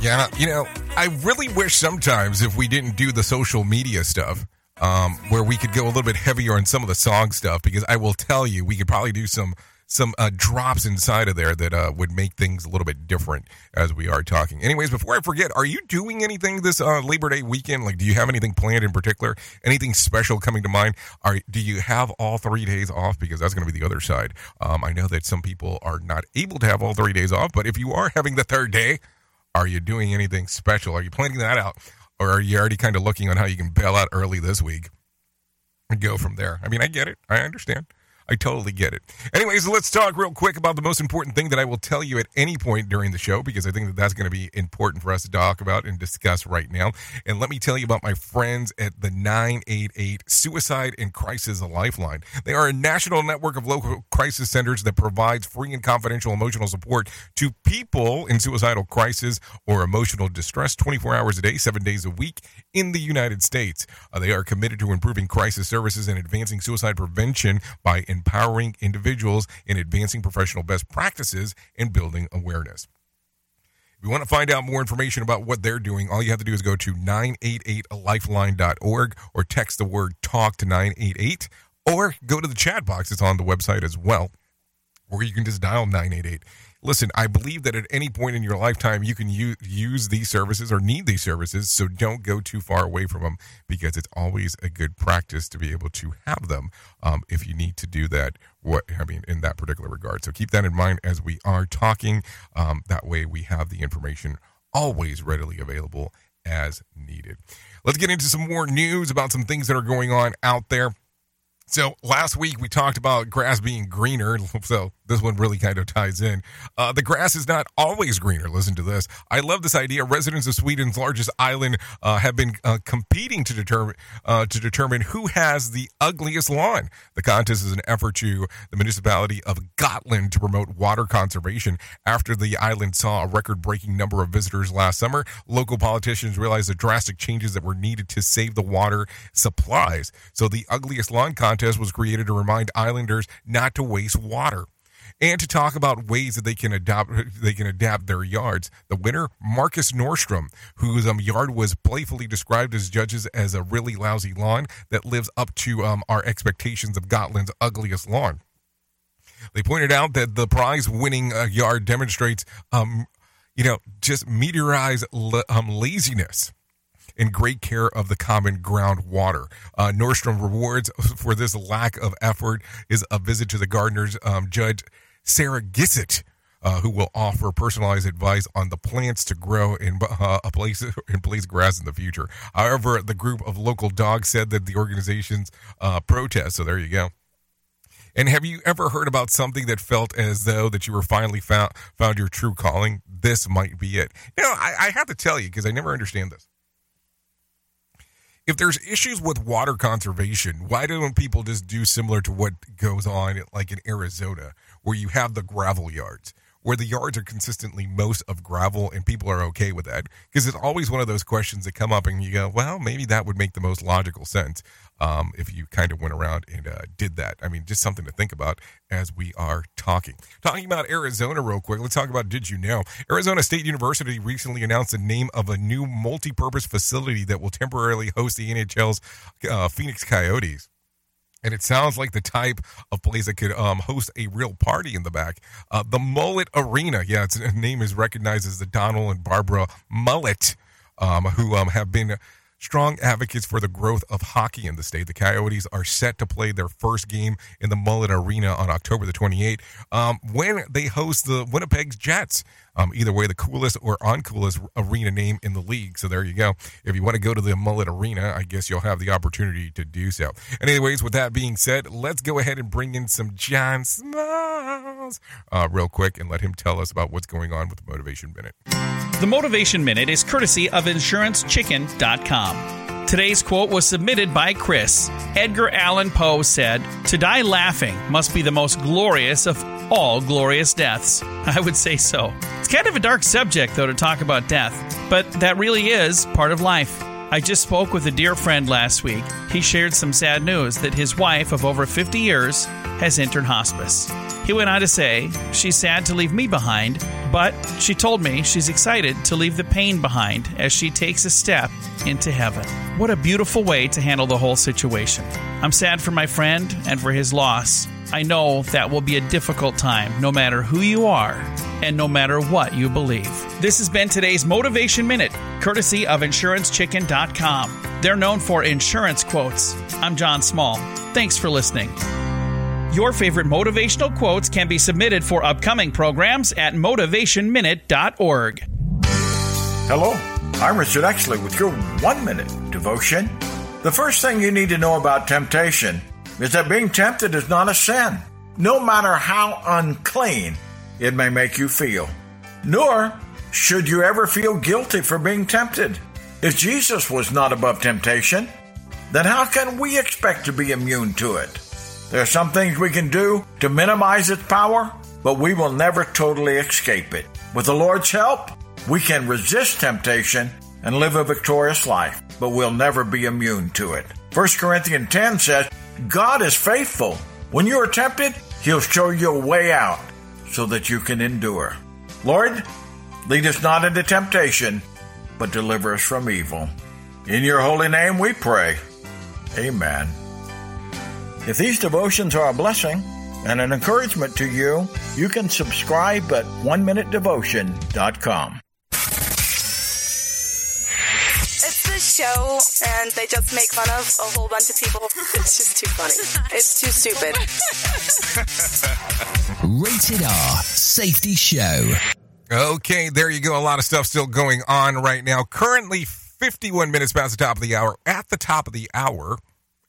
Yeah, you know, I really wish sometimes if we didn't do the social media stuff, um, where we could go a little bit heavier on some of the song stuff, because I will tell you, we could probably do some some uh, drops inside of there that uh, would make things a little bit different as we are talking. Anyways, before I forget, are you doing anything this uh, Labor Day weekend? Like, do you have anything planned in particular? Anything special coming to mind? Are do you have all three days off? Because that's going to be the other side. Um, I know that some people are not able to have all three days off, but if you are having the third day, are you doing anything special? Are you planning that out? Or are you already kind of looking on how you can bail out early this week and go from there? I mean, I get it. I understand. I totally get it. Anyways, let's talk real quick about the most important thing that I will tell you at any point during the show because I think that that's going to be important for us to talk about and discuss right now. And let me tell you about my friends at the 988 Suicide and Crisis Lifeline. They are a national network of local crisis centers that provides free and confidential emotional support to people in suicidal crisis or emotional distress 24 hours a day, 7 days a week in the United States. Uh, they are committed to improving crisis services and advancing suicide prevention by empowering individuals in advancing professional best practices and building awareness. If you want to find out more information about what they're doing, all you have to do is go to 988lifeline.org or text the word talk to 988 or go to the chat box. It's on the website as well, or you can just dial 988. Listen, I believe that at any point in your lifetime you can use, use these services or need these services, so don't go too far away from them because it's always a good practice to be able to have them um, if you need to do that. What I mean in that particular regard. So keep that in mind as we are talking. Um, that way we have the information always readily available as needed. Let's get into some more news about some things that are going on out there. So last week we talked about grass being greener. So this one really kind of ties in. Uh, the grass is not always greener. Listen to this. I love this idea. Residents of Sweden's largest island uh, have been uh, competing to determine uh, to determine who has the ugliest lawn. The contest is an effort to the municipality of Gotland to promote water conservation. After the island saw a record-breaking number of visitors last summer, local politicians realized the drastic changes that were needed to save the water supplies. So the ugliest lawn contest was created to remind islanders not to waste water and to talk about ways that they can adopt they can adapt their yards. The winner, Marcus Nordstrom, whose um, yard was playfully described as judges as a really lousy lawn that lives up to um, our expectations of Gotland's ugliest lawn. They pointed out that the prize winning uh, yard demonstrates, um, you know, just meteorized um, laziness and great care of the common groundwater. Uh, Nordstrom rewards for this lack of effort is a visit to the gardener's um, judge, Sarah Gissett. Uh, who will offer personalized advice on the plants to grow in uh, a place in place grass in the future. However, the group of local dogs said that the organization's uh, protest. So there you go. And have you ever heard about something that felt as though that you were finally found found your true calling? This might be it. Know, I, I have to tell you because I never understand this if there's issues with water conservation, why don't people just do similar to what goes on like in Arizona, where you have the gravel yards, where the yards are consistently most of gravel and people are okay with that? Because it's always one of those questions that come up and you go, well, maybe that would make the most logical sense um, if you kind of went around and uh, did that. I mean, just something to think about as we are talking. Talking about Arizona, real quick, let's talk about Did You Know? Arizona State University recently announced the name of a new multi purpose facility that will temporarily host the NHL's uh, Phoenix Coyotes. And it sounds like the type of place that could um, host a real party in the back. Uh, the Mullett Arena, yeah, its name is recognized as the Donald and Barbara Mullett, um, who um, have been strong advocates for the growth of hockey in the state. The Coyotes are set to play their first game in the Mullett Arena on October the 28th um, when they host the Winnipeg Jets. Um, either way, the coolest or uncoolest arena name in the league. So there you go. If you want to go to the Mullett Arena, I guess you'll have the opportunity to do so. Anyways, with that being said, let's go ahead and bring in some John Smiles uh, real quick and let him tell us about what's going on with the Motivation Minute. The Motivation Minute is courtesy of InsuranceChicken.com. Today's quote was submitted by Chris. Edgar Allan Poe said, To die laughing must be the most glorious of all glorious deaths. I would say so. It's kind of a dark subject, though, to talk about death, but that really is part of life. I just spoke with a dear friend last week. He shared some sad news that his wife of over 50 years has entered hospice. He went on to say, She's sad to leave me behind, but she told me she's excited to leave the pain behind as she takes a step into heaven. What a beautiful way to handle the whole situation. I'm sad for my friend and for his loss. I know that will be a difficult time, no matter who you are and no matter what you believe. This has been today's Motivation Minute, courtesy of InsuranceChicken.com. They're known for insurance quotes. I'm John Small. Thanks for listening. Your favorite motivational quotes can be submitted for upcoming programs at motivationminute.org. Hello, I'm Richard Exley with your one minute devotion. The first thing you need to know about temptation is that being tempted is not a sin, no matter how unclean it may make you feel. Nor should you ever feel guilty for being tempted. If Jesus was not above temptation, then how can we expect to be immune to it? There are some things we can do to minimize its power, but we will never totally escape it. With the Lord's help, we can resist temptation and live a victorious life, but we'll never be immune to it. 1 Corinthians 10 says, God is faithful. When you are tempted, He'll show you a way out so that you can endure. Lord, lead us not into temptation, but deliver us from evil. In your holy name we pray. Amen. If these devotions are a blessing and an encouragement to you, you can subscribe at oneminutedevotion.com. It's the show, and they just make fun of a whole bunch of people. It's just too funny. It's too stupid. Rated R Safety Show. Okay, there you go. A lot of stuff still going on right now. Currently, 51 minutes past the top of the hour. At the top of the hour,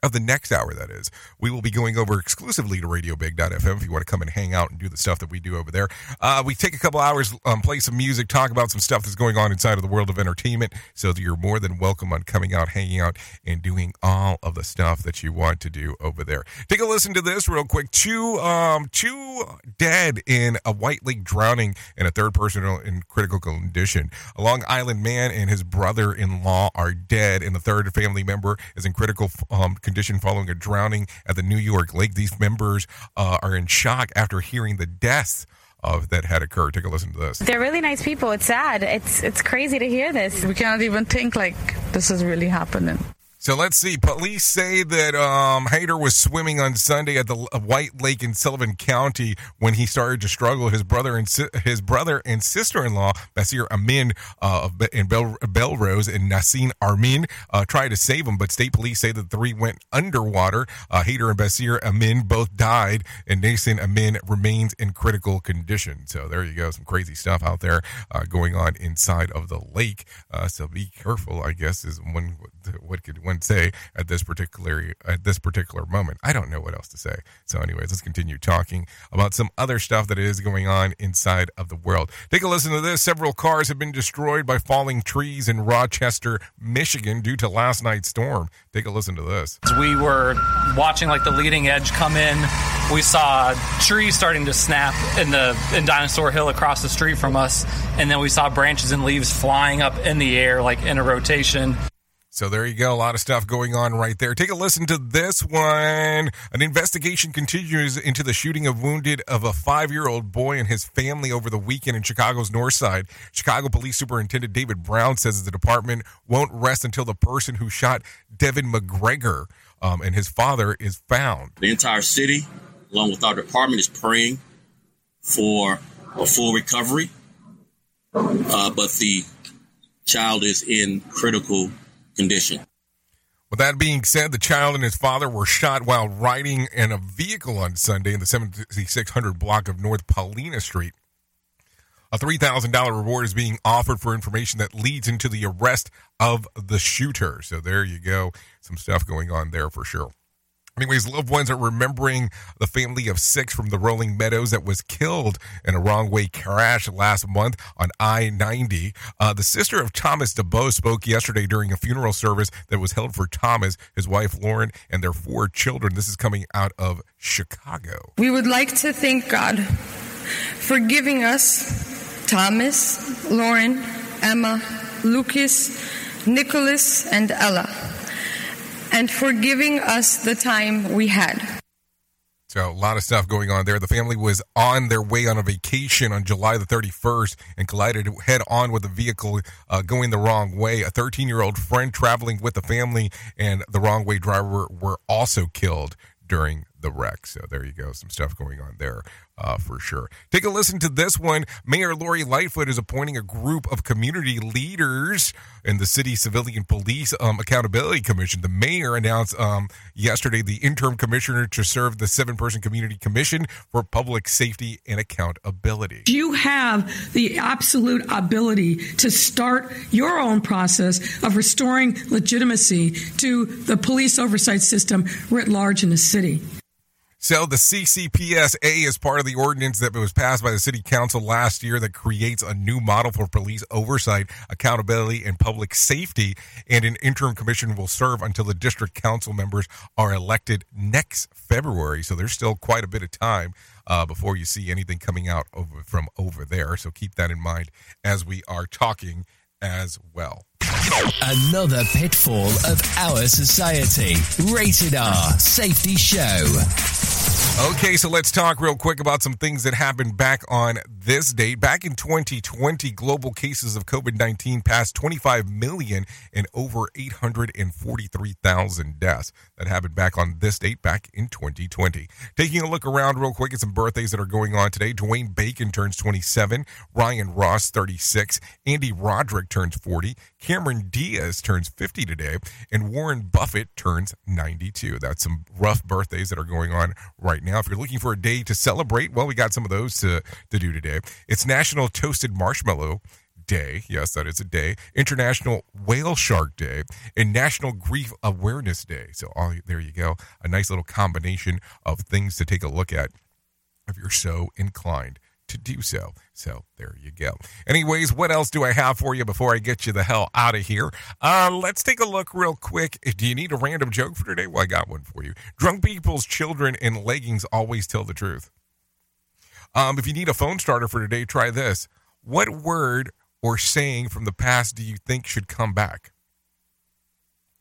of the next hour, that is, we will be going over exclusively to RadioBig.fm if you want to come and hang out and do the stuff that we do over there. Uh, we take a couple hours, um, play some music, talk about some stuff that's going on inside of the world of entertainment. So you're more than welcome on coming out, hanging out, and doing all of the stuff that you want to do over there. Take a listen to this real quick. Two, um, two dead in a White Lake drowning, and a third person in critical condition. A Long Island man and his brother-in-law are dead, and the third family member is in critical um, condition following a drowning at the New York Lake. These members uh, are in shock after hearing the deaths of that had occurred. Take a listen to this. They're really nice people. It's sad. It's it's crazy to hear this. We cannot even think like this is really happening. So let's see. Police say that um, Hayter was swimming on Sunday at the White Lake in Sullivan County when he started to struggle. His brother and si- his brother and sister-in-law, Basir Amin uh, and Bel- Belrose and Nassim Amin, uh, tried to save him, but state police say the three went underwater. Uh, Hayter and Basir Amin both died, and Nassim Amin remains in critical condition. So there you go. Some crazy stuff out there uh, going on inside of the lake. Uh, so be careful, I guess, is one what could one say at this particular at this particular moment. I don't know what else to say. So, anyways, let's continue talking about some other stuff that is going on inside of the world. Take a listen to this. Several cars have been destroyed by falling trees in Rochester, Michigan, due to last night's storm. Take a listen to this. We were watching like the leading edge come in. We saw trees starting to snap in the in Dinosaur Hill across the street from us, and then we saw branches and leaves flying up in the air like in a rotation. So there you go. A lot of stuff going on right there. Take a listen to this one. An investigation continues into the shooting of wounded of a five-year-old boy and his family over the weekend in Chicago's North Side. Chicago Police Superintendent David Brown says the department won't rest until the person who shot Devin McGregor um, and his father is found. The entire city, along with our department, is praying for a full recovery. Uh, but the child is in critical condition. With that being said, the child and his father were shot while riding in a vehicle on Sunday in the 7600 block of North Paulina Street. A $3,000 reward is being offered for information that leads into the arrest of the shooter. So there you go. Some stuff going on there for sure. Anyways, loved ones are remembering the family of six from the Rolling Meadows that was killed in a wrong way crash last month on I 90. Uh, the sister of Thomas DeBow spoke yesterday during a funeral service that was held for Thomas, his wife Lauren, and their four children. This is coming out of Chicago. We would like to thank God for giving us Thomas, Lauren, Emma, Lucas, Nicholas, and Ella, and for giving us the time we had. So a lot of stuff going on there. The family was on their way on a vacation on July the 31st and collided head on with a vehicle uh, going the wrong way. A 13 year old friend traveling with the family and the wrong way driver were also killed during the wreck. So there you go. Some stuff going on there uh, for sure. Take a listen to this one. Mayor Lori Lightfoot is appointing a group of community leaders in the city civilian police um, accountability commission. The mayor announced um, yesterday the interim commissioner to serve the seven person community commission for public safety and accountability. You have the absolute ability to start your own process of restoring legitimacy to the police oversight system writ large in the city. So the CCPSA is part of the ordinance that was passed by the city council last year that creates a new model for police oversight, accountability, and public safety. And an interim commission will serve until the district council members are elected next February. So there's still quite a bit of time uh, before you see anything coming out over, from over there. So keep that in mind as we are talking as well. Another pitfall of our society. Rated R Safety Show. Okay, so let's talk real quick about some things that happened back on this date. Back in 2020, global cases of COVID 19 passed 25 million and over 843,000 deaths. That happened back on this date, back in 2020. Taking a look around real quick at some birthdays that are going on today. Dwayne Bacon turns 27, Ryan Ross 36, Andy Roddick turns 40, Cameron Diaz turns 50 today, and Warren Buffett turns 92. That's some rough birthdays that are going on right now. If you're looking for a day to celebrate, well, we got some of those to, to do today. It's National Toasted Marshmallow Day. Yes, that is a day. International Whale Shark Day and National Grief Awareness Day. So, all, there you go. A nice little combination of things to take a look at if you're so inclined to do so. So there you go. Anyways, what else do I have for you before I get you the hell out of here? Uh, let's take a look real quick. Do you need a random joke for today? Well, I got one for you. Drunk people's children in leggings always tell the truth. Um, if you need a phone starter for today, try this. What word or saying from the past do you think should come back?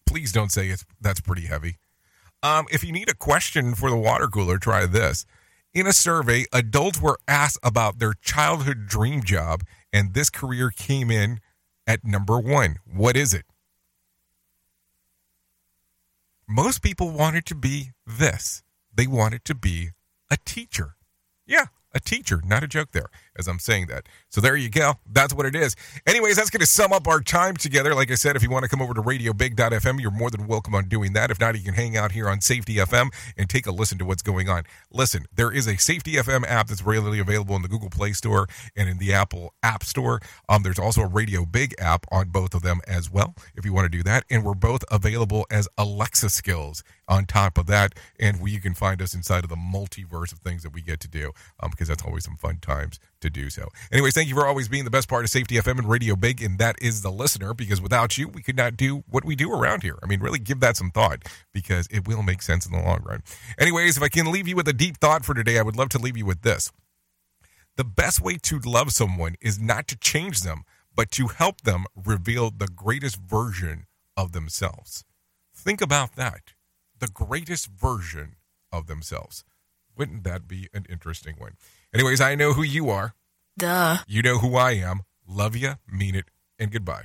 Please don't say it's that's pretty heavy. Um, if you need a question for the water cooler, try this. In a survey, adults were asked about their childhood dream job, and this career came in at number one. What is it? Most people wanted to be this. They wanted to be a teacher. Yeah, a teacher, not a joke there as I'm saying that. So there you go. That's what it is. Anyways, that's going to sum up our time together. Like I said, if you want to come over to radiobig.fm, you're more than welcome on doing that. If not, you can hang out here on Safety FM and take a listen to what's going on. Listen, there is a Safety FM app that's readily available in the Google Play Store and in the Apple App Store. Um, there's also a Radio Big app on both of them as well, if you want to do that. And we're both available as Alexa skills on top of that. And we, you can find us inside of the multiverse of things that we get to do um, because that's always some fun times to do so. Anyways, thank you for always being the best part of Safety FM and Radio Big, and that is the listener, because without you, we could not do what we do around here. I mean, really give that some thought because it will make sense in the long run. Anyways, if I can leave you with a deep thought for today, I would love to leave you with this. The best way to love someone is not to change them, but to help them reveal the greatest version of themselves. Think about that. The greatest version of themselves. Wouldn't that be an interesting one? Anyways, I know who you are. Duh. You know who I am. Love you, mean it, and goodbye.